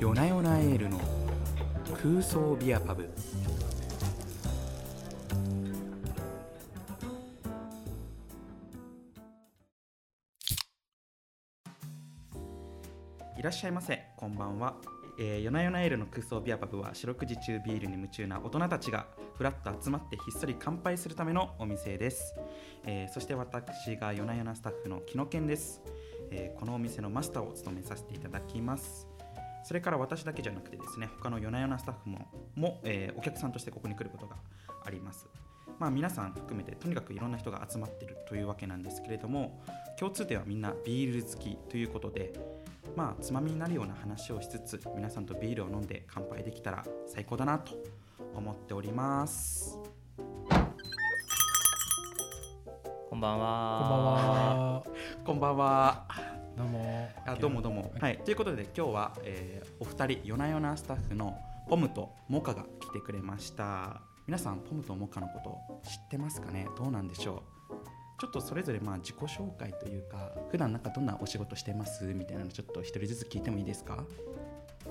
夜な夜なエールの空想ビアパブ。いらっしゃいませこんばんは、えー、夜な夜なエールの空想ビアパブは四六時中ビールに夢中な大人たちがふらっと集まってひっそり乾杯するためのお店です、えーそして私が夜な夜なスタッフの木野健です、えーこのお店のマスターを務めさせていただきます。それから私だけじゃなくてですね他の夜な夜なスタッフもも、えーお客さんとしてここに来ることがありますまあ皆さん含めてとにかくいろんな人が集まってるというわけなんですけれども共通点はみんなビール好きということでまあつまみになるような話をしつつ皆さんとビールを飲んで乾杯できたら最高だなと思っておりますこんばんこんばんは。は。こんばんはどうも。あどうもどうも、はい、ということで今日は、えーお二人夜な夜なスタッフのポムとモカが来てくれました。皆さんポムとモカのこと知ってますかね？どうなんでしょう？ちょっとそれぞれまあ自己紹介というか普段なんかどんなお仕事してます？みたいなのちょっと一人ずつ聞いてもいいですか？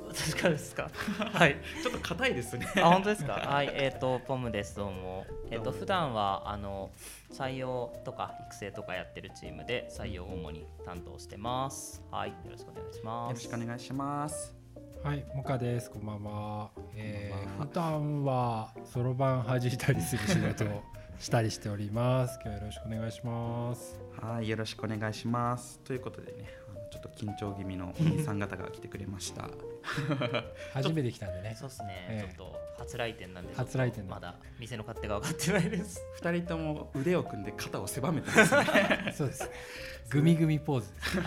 私からですか？はい。ちょっと硬いですねあ、本当ですか？はい。えっ、と、ポムです。どうも。えっ、と、普段は、あの、採用とか育成とかやってるチームで、採用を主に担当してます。はい。よろしくお願いします。よろしくお願いしますはい、モカです。こんばんは。えー、普段はそろばん弾いたりする仕事をしたりしております。今日はよろしくお願いします。はいよろしくお願いしますということでねちょっと緊張気味のお兄さん方が来てくれました 初めて来たんでね。そうですね、ええちょっと初来店なんで、初来店だまだ店の勝手が分かってないです。二人とも腕を組んで肩を狭めてますね そうですね。グミグミポーズです。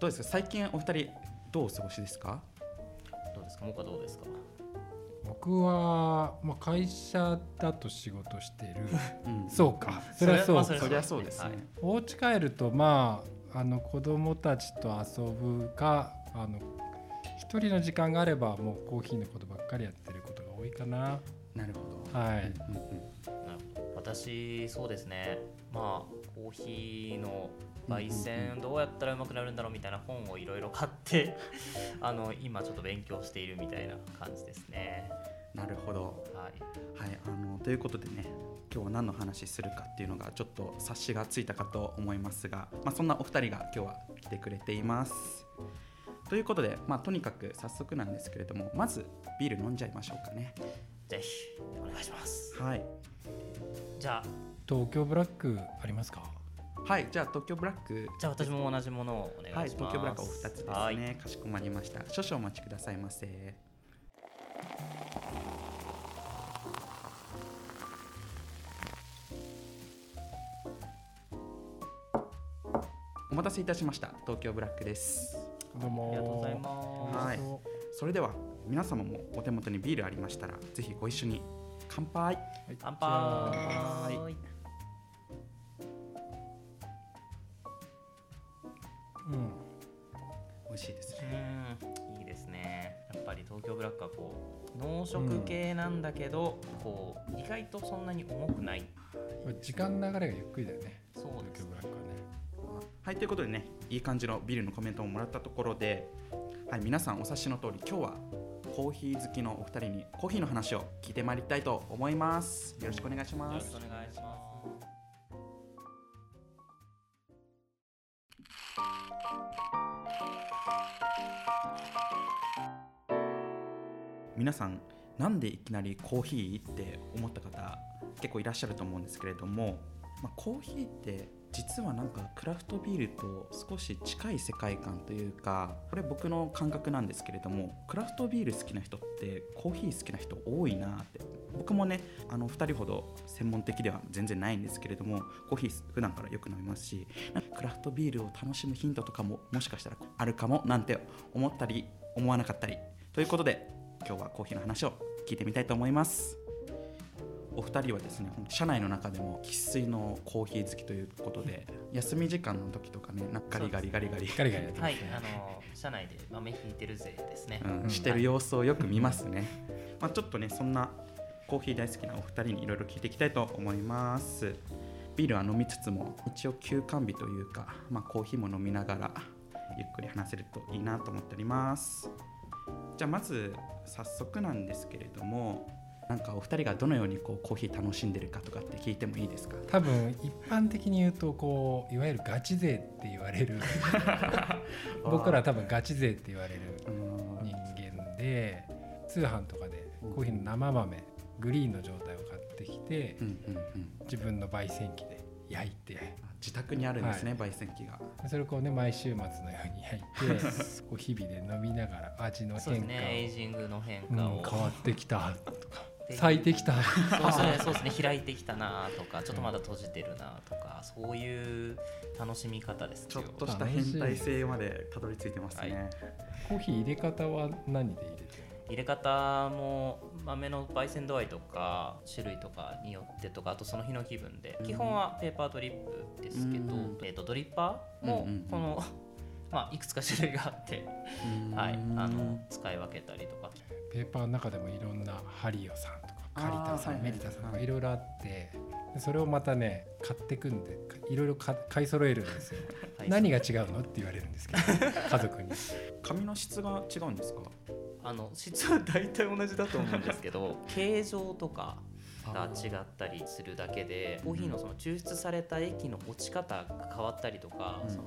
どうですか？最近お二人どうお過ごしですか？どうですか？モカどうですか？僕はまあ会社だと仕事してる。うんそうか。それはそうそれはそりゃそうですね、はいお家帰るとまああの子供たちと遊ぶかあの一人の時間があればもうコーヒーのことばっかりやってることが多いかな。なるほど、はい。私そうですね。まあコーヒーの焙うん煎どうやったらうまくなるんだろうみたいな本をいろいろ買って あの今ちょっと勉強しているみたいな感じですね。なるほど。はい。はいあのということでね今日は何の話するかっていうのがちょっと察しがついたかと思いますが、まあ、そんなお二人が今日は来てくれています。ということで、まあ、とにかく早速なんですけれどもまずビール飲んじゃいましょうかね。ぜひお願いします。はい。じゃあ東京ブラックありますか？はいじゃあ東京ブラック。じゃあ私も同じものをお願いします、はい東京ブラックお二つですはい。ねかしこまりました。少々お待ちくださいませお待たせいたしました。東京ブラックです。どうも。ありがとうございます。はい。それでは皆様もお手元にビールありましたらぜひご一緒に乾杯。乾杯。はうん。美味しいですね。うん。いいですね。やっぱり東京ブラックはこう濃食系なんだけど、こう意外とそんなに重くない。時間の流れがゆっくりだよね。そうです東京ブラックはいということでねいい感じのビルのコメントをもらったところで、はい、皆さんお察しの通り今日はコーヒー好きのお二人にコーヒーの話を聞いてまいりたいと思います。よろしくお願いします。ろしくお願いします皆さんなんでいきなりコーヒーって思った方結構いらっしゃると思うんですけれども、まあ、コーヒーって実はなんかクラフトビールと少し近い世界観というかこれ僕の感覚なんですけれどもクラフトビール好きな人ってコーヒー好きな人多いなって。僕もねあの2人ほど専門的では全然ないんですけれどもコーヒー普段からよく飲みますしクラフトビールを楽しむヒントとかももしかしたらあるかもなんて思ったり思わなかったり。ということで今日はコーヒーの話を聞いてみたいと思います。お二人はですね社内の中でも生粋のコーヒー好きということで休み時間の時とかねなんかガリガリガリガリ、ガリガリやってまはいあの社内で豆引いてるぜですね。うんうんしてる様子をよく見ますね、まあ、ちょっとねそんなコーヒー大好きなお二人にいろいろ聞いていきたいと思います。ビールは飲みつつも一応休館日というか、まあ、コーヒーも飲みながらゆっくり話せるといいなと思っております。じゃあまず早速なんですけれどもなんかお二人がどのようにこうコーヒー楽しんでるかとかって聞いてもいいですか？多分一般的に言うとこういわゆるガチ勢って言われる 僕ら多分ガチ勢って言われるうん人間で通販とかでコーヒーの生豆グリーンの状態を買ってきて自分の焙煎機で焼いて。自宅にあるんですね、焙煎機が。それをこうね毎週末のように焼いて こう日々で飲みながら味のそうで変化すねエイジングの変を、化を、うん変わってきたとか。で咲いてきた。そうですね そうですね開いてきたなとかちょっとまだ閉じてるなとかそういう楽しみ方ですちょっとした変態性までたどり着いてますね、はい。コーヒー入れ方は何で入れてる入れ方も豆の焙煎度合いとか種類とかによってとかあとその日の気分で、うん。基本はペーパードリップですけど、うん。えー、とドリッパーもこの、まあ、いくつか種類があって、うん。はい、あの使い分けたりとか。ペーパーの中でもいろんなハリオさんとかカリタさん、メリタさんとはいかいろいろあってでそれをまたね買ってくんでかいろいろか買い揃えるんですよ。はい。何が違うのって言われるんですけど 家族に。紙の質が違うんですか？あの質は大体同じだと思うんですけど 形状とかが違ったりするだけでコーヒーのその抽出された液の落ち方が変わったりとか、その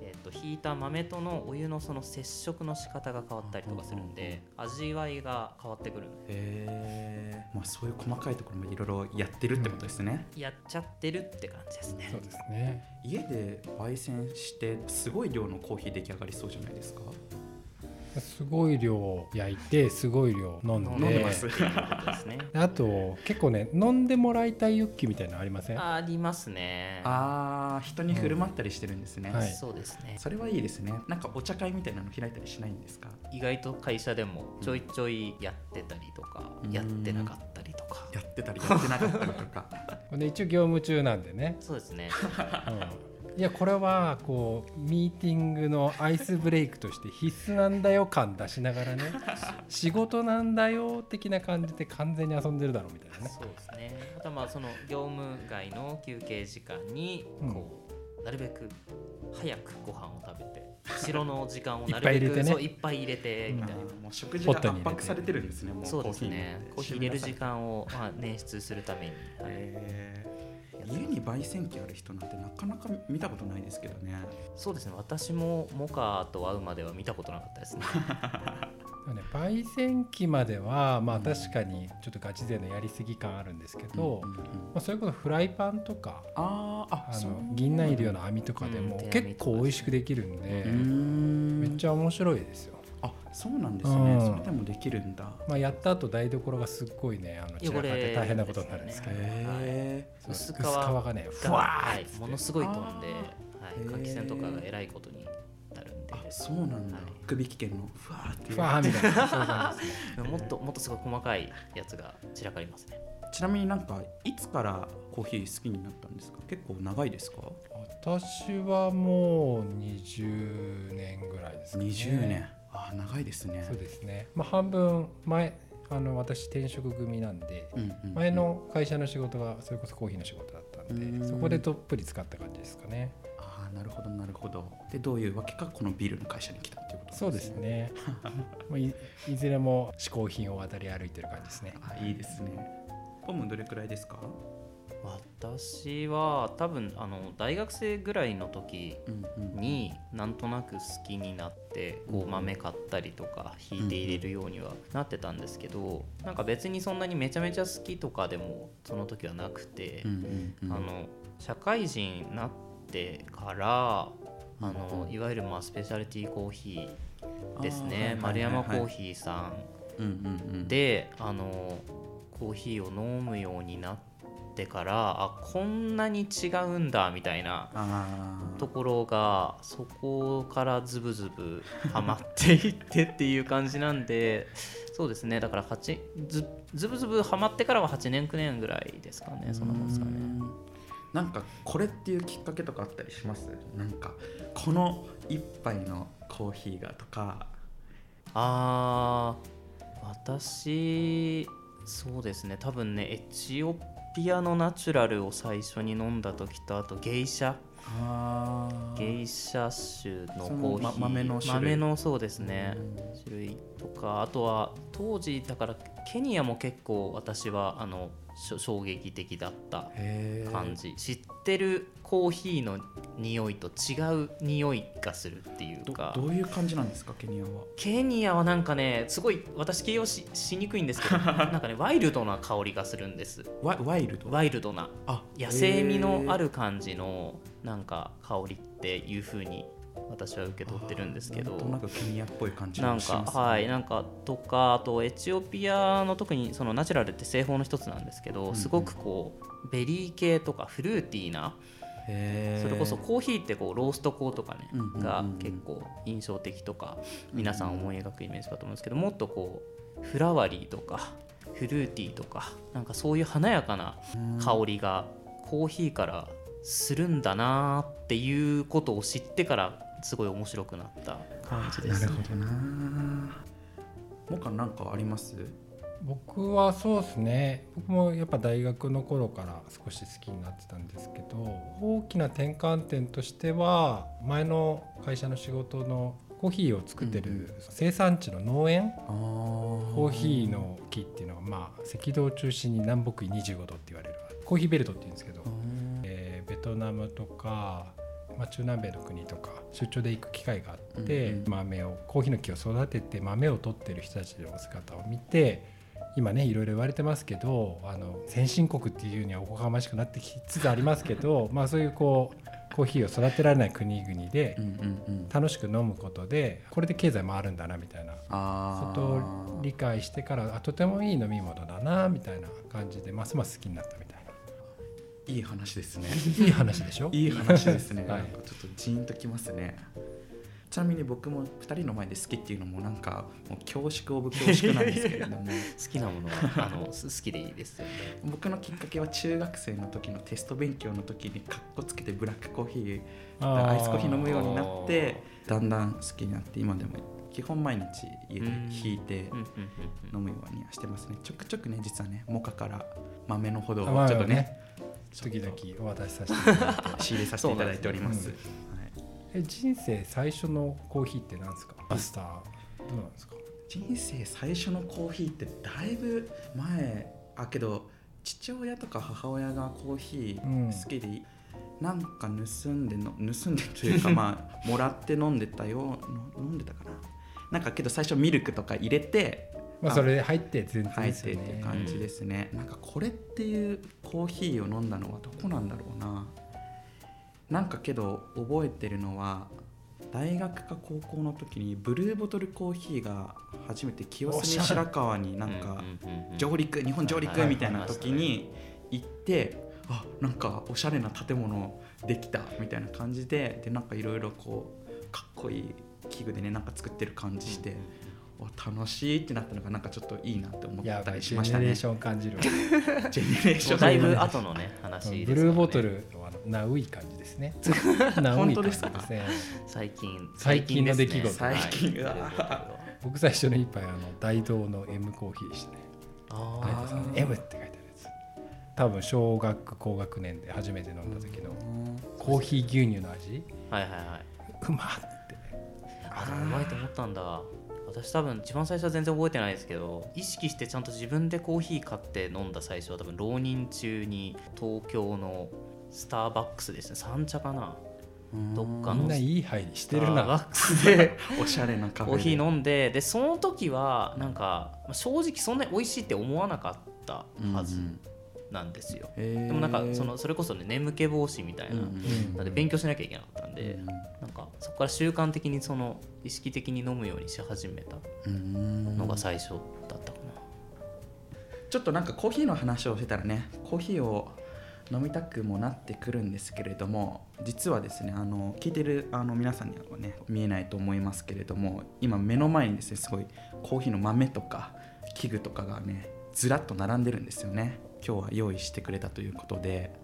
えー、とひいた豆とのお湯のその接触の仕方が変わったりとかするんで味わいが変わってくるんでへえまあそういう細かいところもいろいろやってるってことですね、やっちゃってるって感じですね。そうですね。家で焙煎してすごい量のコーヒー出来上がりそうじゃないですかすごい量焼いてすごい量飲んで。飲んでます。っていうことですねあと結構ね飲んでもらいたい欲求みたいなのありません？ありますね。あー人に振る舞ったりしてるんですね、うんはい。そうですね。それはいいですね。なんかお茶会みたいなの開いたりしないんですか？意外と会社でもちょいちょいやってたりとか、うん。やってなかったりとか。やってたりやってなかったりとか。で一応業務中なんでね、そうですね。うん、いやこれはこうミーティングのアイスブレイクとして必須なんだよ感出しながらね 仕事なんだよ的な感じで完全に遊んでるだろうみたいなね。そうですね。あとはまあその業務外の休憩時間にこう、なるべく早くご飯を食べて 白の時間をなるべくいっぱい入れてね。そういっぱい入れてみたいな、もう食事が圧迫されてるんですねもうそうですね。コーヒー入れる時間間を、まあ、捻出するために、はいえー家に焙煎機ある人なんてなかなか見たことないですけどね。そうですね。私もモカと会うまでは見たことなかったですね。ね焙煎機まではまあうん。確かにちょっとガチ勢のやりすぎ感あるんですけど、うんうんうん。まあ、それこそフライパンとかあーああそう。の銀杏入り用の網とかでもうん。結構美味しくできるんで、うーん。めっちゃ面白いですよ。あそうなんですね、うん。それでもできるんだ。まあ、やった後台所がすっごいねあの散らかって大変なことになるんですけど、ねへそう薄皮薄皮がねふがわはいーって、ものすごい飛んで、はい換気扇とかがえらいことになるんで。あそうなんだ、はい。首危険のふわーってふわーみたいな。ね。もっともっとすごい細かいやつが散らかりますね。ちなみになんかいつからコーヒー好きになったんですか？結構長いですか？私はもう20年ぐらいですかね。20年あー長いですね。そうですね。まあ半分前あの私転職組なんで。前の会社の仕事がそれこそコーヒーの仕事だったんうんでそこでどっぷり使った感じですかね。ああなるほどなるほど。でどういうわけかこのビールの会社に来たっていうことそうですね。まあいいずれも嗜好品を渡り歩いてる感じですね。あいいですね。ポムどれくらいですか？私は多分あの大学生ぐらいの時うんうん。になんとなく好きになってこうん。う豆買ったりとか引いて入れるようにはなってたんですけどなんか別にそんなにめちゃめちゃ好きとかでもその時はなくてうんうんうん。あの社会人になってからあのいわゆるまあスペシャリティコーヒーですね。丸山コーヒーさんうんうんうん。であのコーヒーを飲むようになってからあこんなに違うんだみたいなところがそこからズブズブ ハマっていってっていう感じなんでそうですね。だから8ズズブズブハマってからは8年9年ぐらいですかね。そんなもんですかね。なんかこれっていうきっかけとかあったりします？なんかこの一杯のコーヒーがとか。あー私そうですね。多分ねエチオピアのナチュラルを最初に飲んだ時とあとゲイシャあー。芸者種のコーヒー。ま豆の種類。豆のそうですね。種類とかあとは当時だからケニアも結構私はあの衝撃的だった感じ。知ってるコーヒーの匂いと違う匂いがするっていうどか。どういう感じなんですかケニアは？ケニアはなんかねすごい私形容ししにくいんですけど なんかねワイルドな香りがするんです。ワワイルド？ワイルドな。あ野生味のある感じのなんか香りっていう風に私は受け取ってるんですけどなんとなくケニアっぽい感じはいなんかとかあとエチオピアの特にそのナチュラルって製法の一つなんですけど、うんすごくこうベリー系とかフルーティーなそれこそコーヒーってこうロースト香とかね、が結構印象的とか皆さん思い描くイメージかと思うんですけどもっとこうフラワリーとかフルーティーとかなんかそういう華やかな香りがコーヒーからするんだなっていうことを知ってからすごい面白くなった感じですなるほどなもかなんかあります？僕はそうですね。僕もやっぱ大学の頃から少し好きになってたんですけど大きな転換点としては前の会社の仕事のコーヒーを作ってうんうん。る生産地の農園、あー。コーヒーの木っていうのがまあ赤道を中心に南北緯25度って言われるコーヒーベルトって言うんですけど、えーベトナムとか、まあ、中南米の国とか出張で行く機会があって、うんうん豆をコーヒーの木を育てて豆を取ってる人たちの姿を見て今ねいろいろ言われてますけどあの先進国っていうにはおこがましくなってきつつありますけど まあそういうこうコーヒーを育てられない国々で楽しく飲むことでこれで経済回るんだなみたいなあことを理解してからあとてもいい飲み物だなみたいな感じでますます好きになったみたいいい話ですね。ないい話でしょ？いい話ですね、はい。なんかちょっとジーンときますね。ちなみに僕も2人の前で好きっていうのもなんかもう恐縮オブ恐縮なんですけれども。好きなものはあのす 好きでいいですよね。僕のきっかけは中学生の時のテスト勉強の時にかっこつけてブラックコーヒーアイスコーヒー飲むようになってだんだん好きになって今でも基本毎日家で引いて飲むようにはしてますね。ちょくちょくね実はねモカから豆のほどをまあちょっとね時と々お渡しさせていただいて仕入れさせていただいております。そうえ人生最初のコーヒーって何ですか？マスターどうなんですか？人生最初のコーヒーってだいぶ前あけど父親とか母親がコーヒうん。ー好きで、なんか盗んでの 盗んでというか まあもらって飲んでたよの飲んでたかな？なんかけど最初ミルクとか入れてまあそれで入って全然入ってってですよね感じですね、なんかこれっていうコーヒーを飲んだのはどこなんだろうな。なんかけど覚えてるのは大学か高校の時にブルーボトルコーヒーが初めて清澄白河になんかうんうんうんうん。上陸日本上陸はいみたいな時に行ってあなんかおしゃれな建物できたみたいな感じででなんかいろいろこうかっこいい器具でねなんか作ってる感じして、わ楽しいってなったのがなんかちょっといいなって思ったりしましたね。ジェネレーション感じるわ。ジェネレーション。だいぶ後のね話ですね。ブルーボトルはナウイ感じですね。ナウイですか？ね最近最近の出来事最近はいうわ僕最初の一杯あの大道の M コーヒーでしたね。あ成田さんの M って書いてあるやつ。多分小学高学年で初めて飲んだ時のコーヒー牛乳の味。ーはいはいはい。うまって。あでもうまいと思ったんだ私多分一番最初は全然覚えてないですけど意識してちゃんと自分でコーヒー買って飲んだ最初は多分浪人中に東京のスターバックスですね。三茶かな。どっかのみんないい入りしてるスターバなックスで おしゃれなカフェコーヒー飲んででその時はなんかまあ正直そんなに美味しいって思わなかったはずなんですよ、ででもなんかそのそれこそね眠気防止みたいな、うんなんで勉強しなきゃいけなかったんで、なんかそこから習慣的にその意識的に飲むようにし始めたのが最初だったかちょっとなんかコーヒーの話をしてたらねコーヒーを飲みたくもなってくるんですけれども実はですねあの聞いてるあの皆さんにはね見えないと思いますけれども今目の前にですねすごいコーヒーの豆とか器具とかがねずらっと並んでるんですよね今日は用意してくれたということで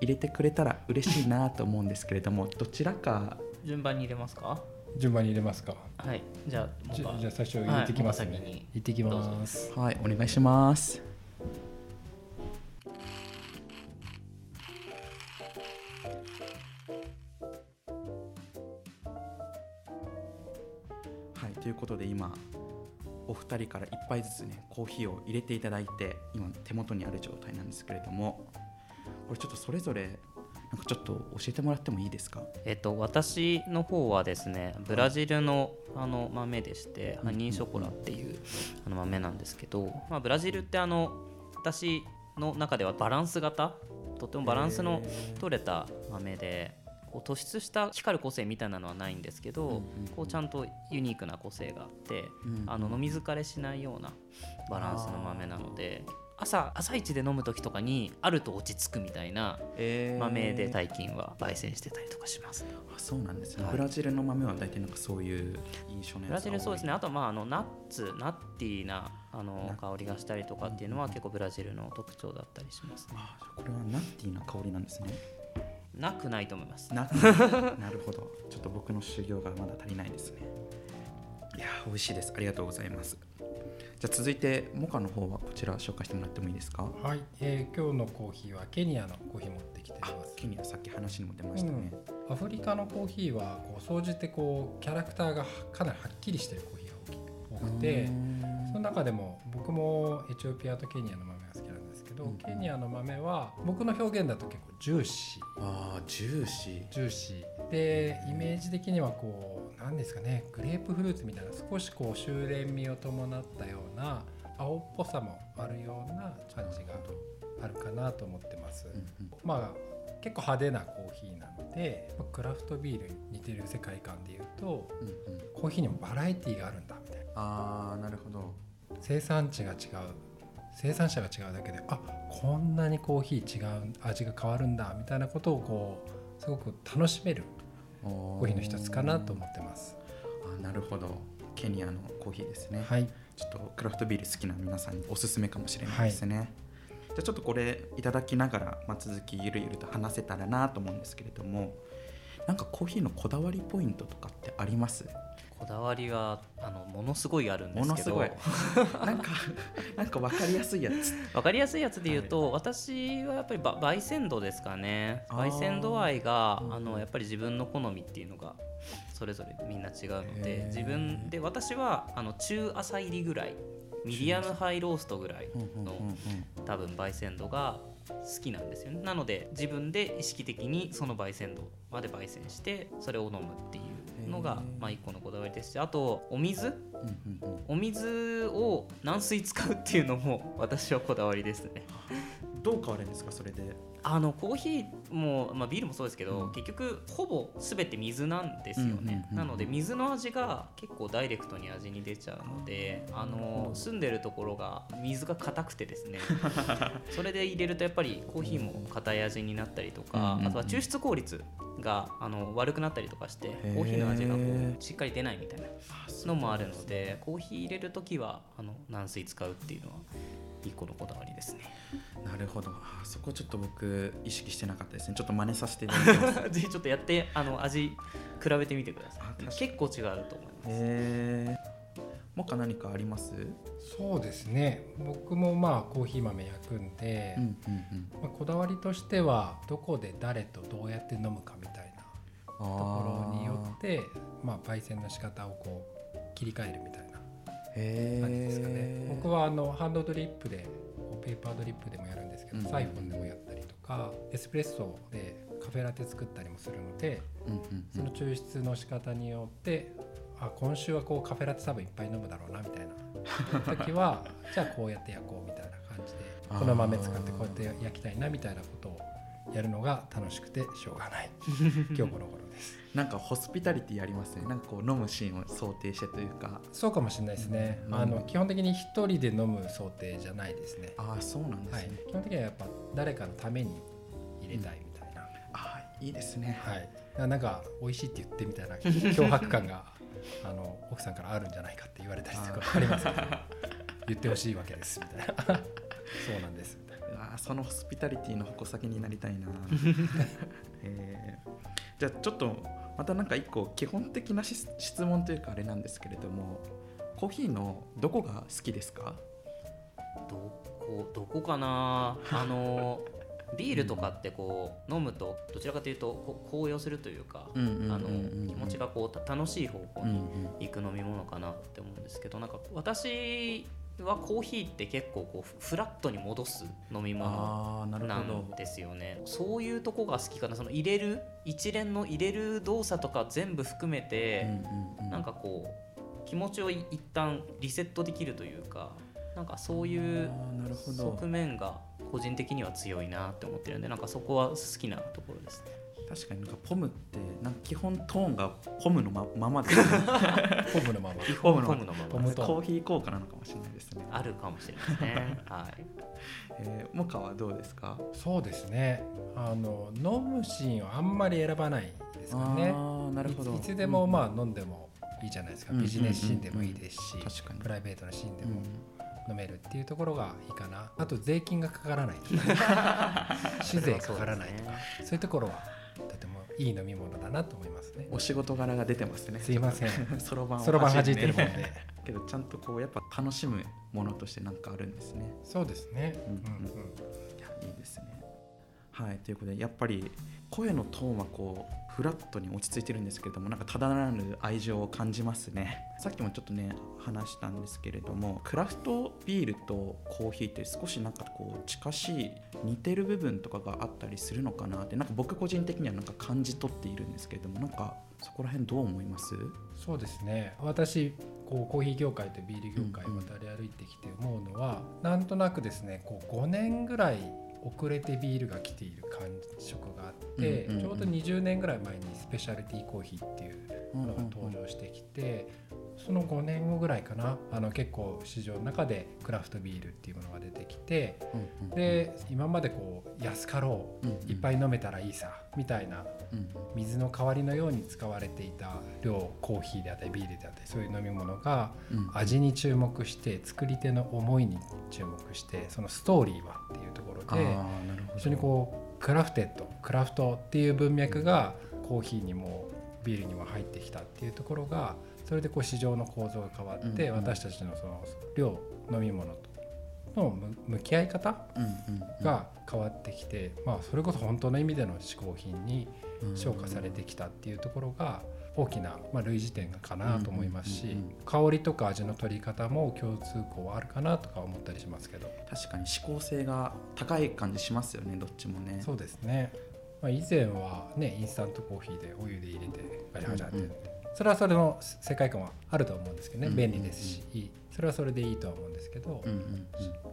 入れてくれたら嬉しいなと思うんですけれども どちらか。順番に入れますか？順番に入れますか？はいじゃあじゃあ最初入れてきますね、はい、入れてきます。はいお願いします。はいということで今お二人から1杯ずつねコーヒーを入れていただいて今手元にある状態なんですけれどもこれちょっとそれぞれなんかちょっと教えてもらってもいいですか？えっと、私の方はですねブラジルのあの豆でしてハニーショコラっていうあの豆なんですけど、まあ、ブラジルってあの私の中ではバランス型とてもバランスの取れた豆でこう突出した光る個性みたいなのはないんですけど、こうちゃんとユニークな個性があって、うんあの飲み疲れしないようなバランスの豆なので朝朝一で飲む時とかにあると落ち着くみたいなえー。豆で最近は焙煎してたりとかしますね。あそうなんですね、はい。ブラジルの豆は大体なんかそういう印象のブラジルそうですね。ああとまああのナッツナッティーなあのナ香りがしたりとかっていうのは結構ブラジルの特徴だったりしますね。あこれはナッティーな香りなんですねなくないと思います。な なるほど。ちょっと僕の修行がまだ足りないですね。いやー美味しいです。ありがとうございます。じゃあ続いてモカの方はこちら紹介してもらってもいいですか？はい、えー今日のコーヒーはケニアのコーヒー持ってきてます。ケニアさっき話にも出ましたね、アフリカのコーヒーはこう総じてこうキャラクターがかなりはっきりしてるコーヒーが多くてその中でも僕もエチオピアとケニアのけど、うんケニアの豆は僕の表現だと結構ジューシー。ああジューシー。ジューシー。でイメージ的にはこう何ですかねグレープフルーツみたいな少しこう収斂味を伴ったような青っぽさもあるような感じがあるかなと思ってます。うんうん。まあ結構派手なコーヒーなのでまあクラフトビールに似てる世界観でいうとうんうん。コーヒーにもバラエティーがあるんだみたいな。ああなるほど。生産地が違う生産者が違うだけであこんなにコーヒー違う味が変わるんだみたいなことをこうすごく楽しめるココーヒーの一つかなと思ってます。あなるほど。ケニアのコーヒーですね、はい、ちょっとクラフトビール好きな皆さんにおすすめかもしれないですね、じゃあちょっとこれいただきながら、まあ、続きゆるゆると話せたらなと思うんですけれどもなんかコーヒーのこだわりポイントとかってあります？こだわりはあのものすごいあるんですけど。ものすごい。なんか なんか分かりやすいやつ。分かりやすいやつで言うと、私はやっぱりば焙煎度ですかね。焙煎度合いがうんあのやっぱり自分の好みっていうのがそれぞれみんな違うので自分で私はあの中浅入りぐらいミディアムハイローストぐらいの多分焙煎度が好きなんですよね。なので自分で意識的にその焙煎度まで焙煎してそれを飲むっていうのがまあ一個のこだわりですしあとお水。うんうんうん。お水を軟水使うっていうのも私はこだわりですねどう変わるんですかそれで？あのコーヒーも、まあ、ビールもそうですけど、うん。結局ほぼ全て水なんですよね、なので水の味が結構ダイレクトに味に出ちゃうのであの住んでるところが水が硬くてですね。それで入れるとやっぱりコーヒーも硬い味になったりとか、あとは抽出効率があの悪くなったりとかしてー。コーヒーの味がこうしっかり出ないみたいなのもあるのでコーヒー入れる時はあの軟水使うっていうのは一個のこだわりですね。なるほど。あそこちょっと僕意識してなかったですね。ちょっと真似させていただきます。ぜひちょっとやってあの味比べてみてください。結構違うと思います、へえもか何かあります？そうですね。僕もまあコーヒー豆焼くんで、うんうんまあ、こだわりとしてはどこで誰とどうやって飲むかみたいなとところによってまあ焙煎の仕方をこう切り替えるみたいな。へ感じですかねえ僕はあのハンドドリップでペーパードリップでもやるんですけど、うん。サイフォンでもやったりとかエスプレッソでカフェラテ作ったりもするのでうんうんその抽出の仕方によってあ今週はこうカフェラテ多分いっぱい飲むだろうなみたいな 時はじゃあこうやって焼こうみたいな感じで この豆使ってこうやって焼きたいなみたいなことをやるのが楽しくてしょうがない。今日この頃です。なんかホスピタリティありますね。なんかこう飲むシーンを想定してというか。そうかもしれないですね、うん。あの基本的に一人で飲む想定じゃないですね。ああそうなんですはい。ね、、基本的にはやっぱ誰かのために入れたいみたいな、ああいいですね。はい、なんか美味しいって言ってみたいな脅迫感が あの奥さんからあるんじゃないかって言われたりとかありますけど。言ってほしいわけですみたいな。そうなんですそのホスピタリティの矛先になりたいな。えーじゃあちょっとまたなんか一個基本的なし質問というかあれなんですけれどもコーヒーのどこが好きですか？どこどこかな？あのビールとかってこう飲むとどちらかというとこう高揚するというか、気持ちがこうた楽しい方向に行く飲み物かなって思うんですけどなんか私はコーヒーって結構こうフラットに戻す飲み物なんですよね。そういうとこが好きかな。その入れる一連の入れる動作とか全部含めて、うんうんうん。なんかこう気持ちをい一旦リセットできるというかなんかそういう側面が個人的には強いなって思ってるんでなんかそこは好きなところですね。確かになんかポムってなんか基本トーンがポムのまままで。す ねポムのまま。基本本ポムのまま。ポムとコーヒー効果なのかもしれないですね。あるかもしれないですね。はい。えー、モカはどうですか？そうですね。あの飲むシーンをあんまり選ばないですかね。ああなるほど。いついつでもまあ飲んでもいいじゃないですか、うんビジネスシーンでもいいですし、確かに。プライベートなシーンでもうん。飲めるっていうところがいいかな。あと税金がかからない酒 税かからないとか。そういうところはとてもいい飲み物だなと思いますね。お仕事柄が出てますね。すいません。そろばんをそろばん弾いねてるもんで。けどちゃんとこうやっぱ楽しむものとしてなんかあるんですね。そうですね、うんうん。いやいいですね。はいということでやっぱり声のトーンはこうフラットに落ち着いてるんですけれどもなんかただならぬ愛情を感じますね。さっきもちょっとね話したんですけれどもクラフトビールとコーヒーって少しなんかこう近しい似てる部分とかがあったりするのかなってなんか僕個人的にはなんか感じ取っているんですけれどもなんかそこら辺どう思います？そうですね。私こうコーヒー業界とビール業界うんうん渡り歩いてきて思うのは、なんとなくですねこう5年ぐらい遅れてビールが来ている感触があって、ちょうど20年ぐらい前にスペシャルティーコーヒーっていうものが登場してきて、その5年後ぐらいかな。あの結構市場の中でクラフトビールっていうものが出てきてうんうんで今までこう安かろうんうん。ういっぱい飲めたらいいさみたいなうん水の代わりのように使われていた量コーヒーであったりビールであったりそういう飲み物がうん味に注目して作り手の思いに注目してそのストーリーはっていうところで非常にこうクラフテッドクラフトっていう文脈がコーヒーにもビールにも入ってきたっていうところがそれでこう市場の構造が変わって、私たちのその量飲み物との向向き合い方が変わってきて、まあ、それこそ本当の意味での嗜好品に昇華されてきたっていうところが大きな、まあ、類似点かなと思いますし、香りとか味の取り方も共通項はあるかなとか思ったりしますけど。確かに指向性が高い感じしますよねどっちもね。そうですね、まあ、以前はねインスタントコーヒーでお湯で入れてガチャガチャって、それはそれの世界観はあると思うんですけどね、うんうん便利ですしそれはそれでいいとは思うんですけど、うんうん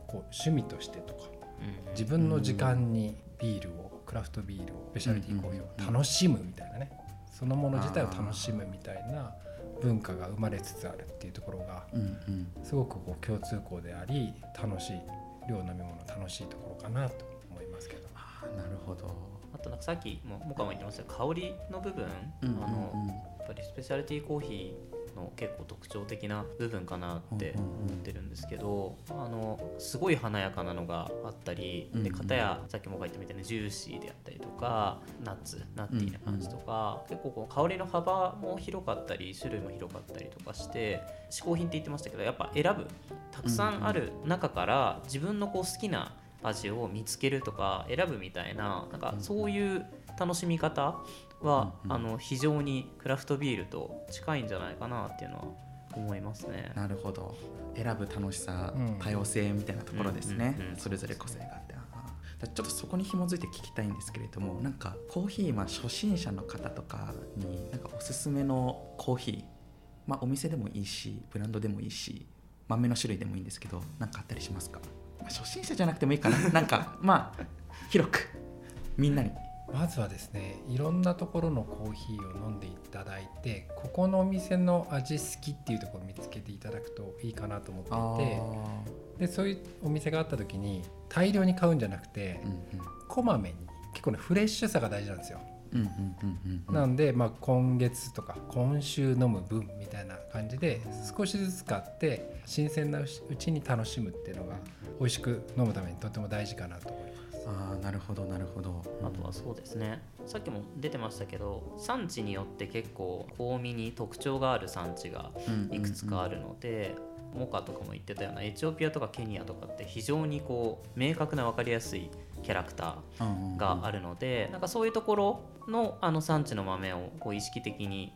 こう趣味としてとかうん自分の時間にビールをクラフトビールをスペシャリティコーヒーを楽しむみたいなねそのもの自体を楽しむみたいな文化が生まれつつあるっていうところがうんうん。すごくこう共通項であり楽しい量飲み物楽しいところかなと思いますけど。あーなるほど。あとなんかさっきもモカも言ってましたけど香りの部分、うんうんうん。あのぱりスペシャリティコーヒーの結構特徴的な部分かなって思ってるんですけど、あのすごい華やかなのがあったり、うんうんで片やさっきも書いたみたいなジューシーであったりとかナッツナッティーな感じとか、結構こう香りの幅も広かったり種類も広かったりとかして嗜好品って言ってましたけどやっぱ選ぶたくさんある中から自分のこう好きな味を見つけるとか選ぶみたいななんかそういう楽しみ方は、うんうん。あの非常にクラフトビールと近いんじゃないかなっていうのは思いますね。なるほど。選ぶ楽しさ、うん。多様性みたいなところですね、うんうん。うんそれぞれ個性があって。ちょっとそこに紐づいて聞きたいんですけれどもなんかコーヒー、まあ、初心者の方とかになんかおすすめのコーヒー、まあ、お店でもいいしブランドでもいいし豆の種類でもいいんですけど何かあったりしますか、まあ、初心者じゃなくてもいいかな。なんかまあ広くみんなにまずはですねいろんなところのコーヒーを飲んでいただいてここのお店の味好きっていうところを見つけていただくといいかなと思っていてでそういうお店があった時に大量に買うんじゃなくてうんうんこまめに結構ねフレッシュさが大事なんですよ。なんで、まあ、今月とか今週飲む分みたいな感じで少しずつ買って新鮮なうちに楽しむっていうのが美味しく飲むためにとても大事かなと思います。ああなるほどなるほど。あとはそうですね。さっきも出てましたけど産地によって結構香味に特徴がある産地がいくつかあるので、モカとかも言ってたようなエチオピアとかケニアとかって非常にこう明確な分かりやすいキャラクターがあるので、なんかそういうところのあの産地の豆をこう意識的に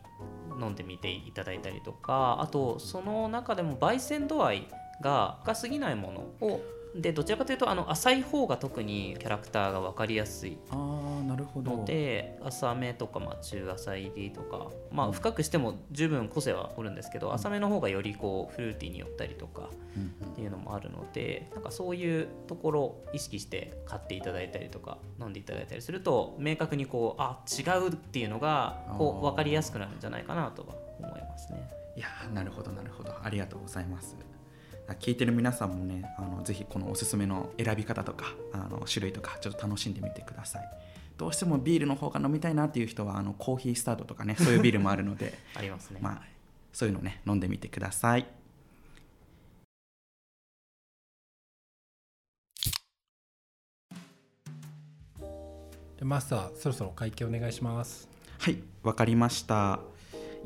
飲んでみていただいたりとかあとその中でも焙煎度合いが深すぎないものをでどちらかというとあの浅い方が特にキャラクターが分かりやすいああなるほど。ので浅めとか、まあ、中浅入りとか、まあ、深くしても十分個性はおるんですけど、浅めの方がよりこうフルーティーに寄ったりとかっていうのもあるのでなんかそういうところを意識して買っていただいたりとか飲んでいただいたりすると明確にこうあ違うっていうのがこう分かりやすくなるんじゃないかなとは思いますね。いやなるほどなるほど。ありがとうございます聞いてる皆さんもねあのぜひこのおすすめの選び方とかあの種類とかちょっと楽しんでみてください。どうしてもビールの方が飲みたいなっていう人はあのコーヒースタートとかねそういうビールもあるので ありますね、まあ、そういうのね飲んでみてください。でマスターそろそろ会計お願いします。はいわかりました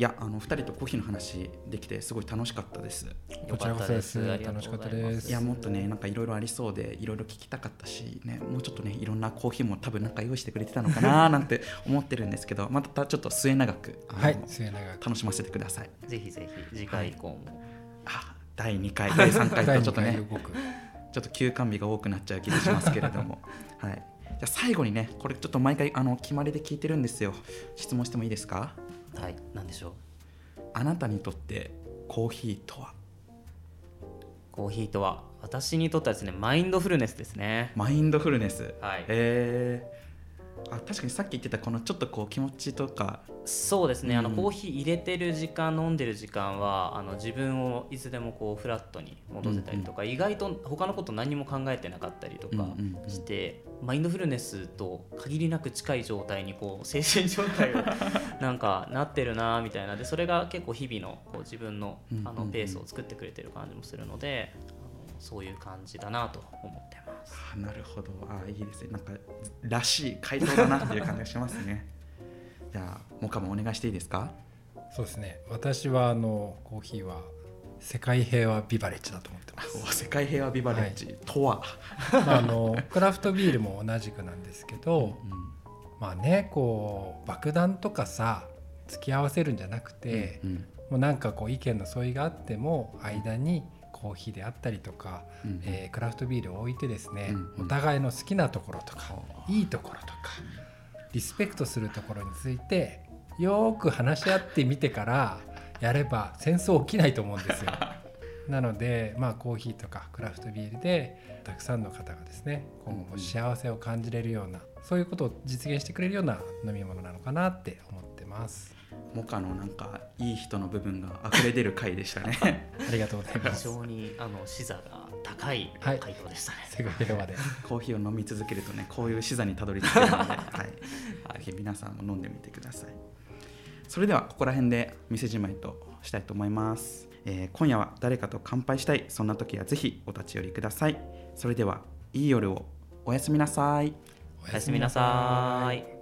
いやあの2人とコーヒーの話できてすごい楽しかったです。こちらこそです。楽しかったです。いやもっとねなんかいろいろありそうでいろいろ聞きたかったしねもうちょっとねいろんなコーヒーも多分なんか用意してくれてたのかな なんて思ってるんですけどまたちょっと末永くはい末永く。楽しませてください。ぜひぜひ次回以降も、あ第2回第3回とちょっとねちょっと休館日が多くなっちゃう気がしますけれども。はい。じゃあ最後にねこれちょっと毎回あの決まりで聞いてるんですよ。質問してもいいですか？はい。何でしょう？あなたにとってコーヒーとは？コーヒーとは私にとってはですねマインドフルネスですね。マインドフルネス。はい。えー、あ確かにさっき言ってたこのちょっとこう気持ちとか。そうですね、あのうん。コーヒー入れてる時間飲んでる時間はあの自分をいつでもこうフラットに戻せたりとか、意外と他のこと何も考えてなかったりとかうんうんうん。して、マインドフルネスと限りなく近い状態にこう精神状態を なんかなってるなみたいな。でそれが結構日々のこう自分のうんうんうん。あのペースを作ってくれてる感じもするので、あのそういう感じだなと思ってます。あなるほど。あいいですね。なんからしい回答だなっていう感じがしますね。じゃあモカもお願いしていいですか？そうですね。私はあのコーヒーは世界平和ビバレッジだと思ってます。お世界平和ビバレッジ。とは、まああのクラフトビールも同じくなんですけどうんまあねこう爆弾とかさ付き合わせるんじゃなくて、うん。もうなんかこう意見の相違があっても間にコーヒーであったりとか、うんえークラフトビールを置いてですね、うんうんお互いの好きなところとか、いいところとかリスペクトするところについてよーく話し合ってみてからやれば戦争起きないと思うんですよ。なので、まあ、コーヒーとかクラフトビールでたくさんの方がですね今後幸せを感じれるようなそういうことを実現してくれるような飲み物なのかなって思ってます。モカのなんかいい人の部分が溢れ出る回でしたね。ありがとうございま非す。常にあの視座が高いはい回答でしたね。世界平和で。コーヒーを飲み続けるとねこういう視座にたどり着けるので、はい、ぜひ皆さんも飲んでみてください。それではここら辺で店じまいとしたいと思います、えー今夜は誰かと乾杯したいそんな時はぜひお立ち寄りください。それではいい夜を。おやすみなさい。おやすみなさい。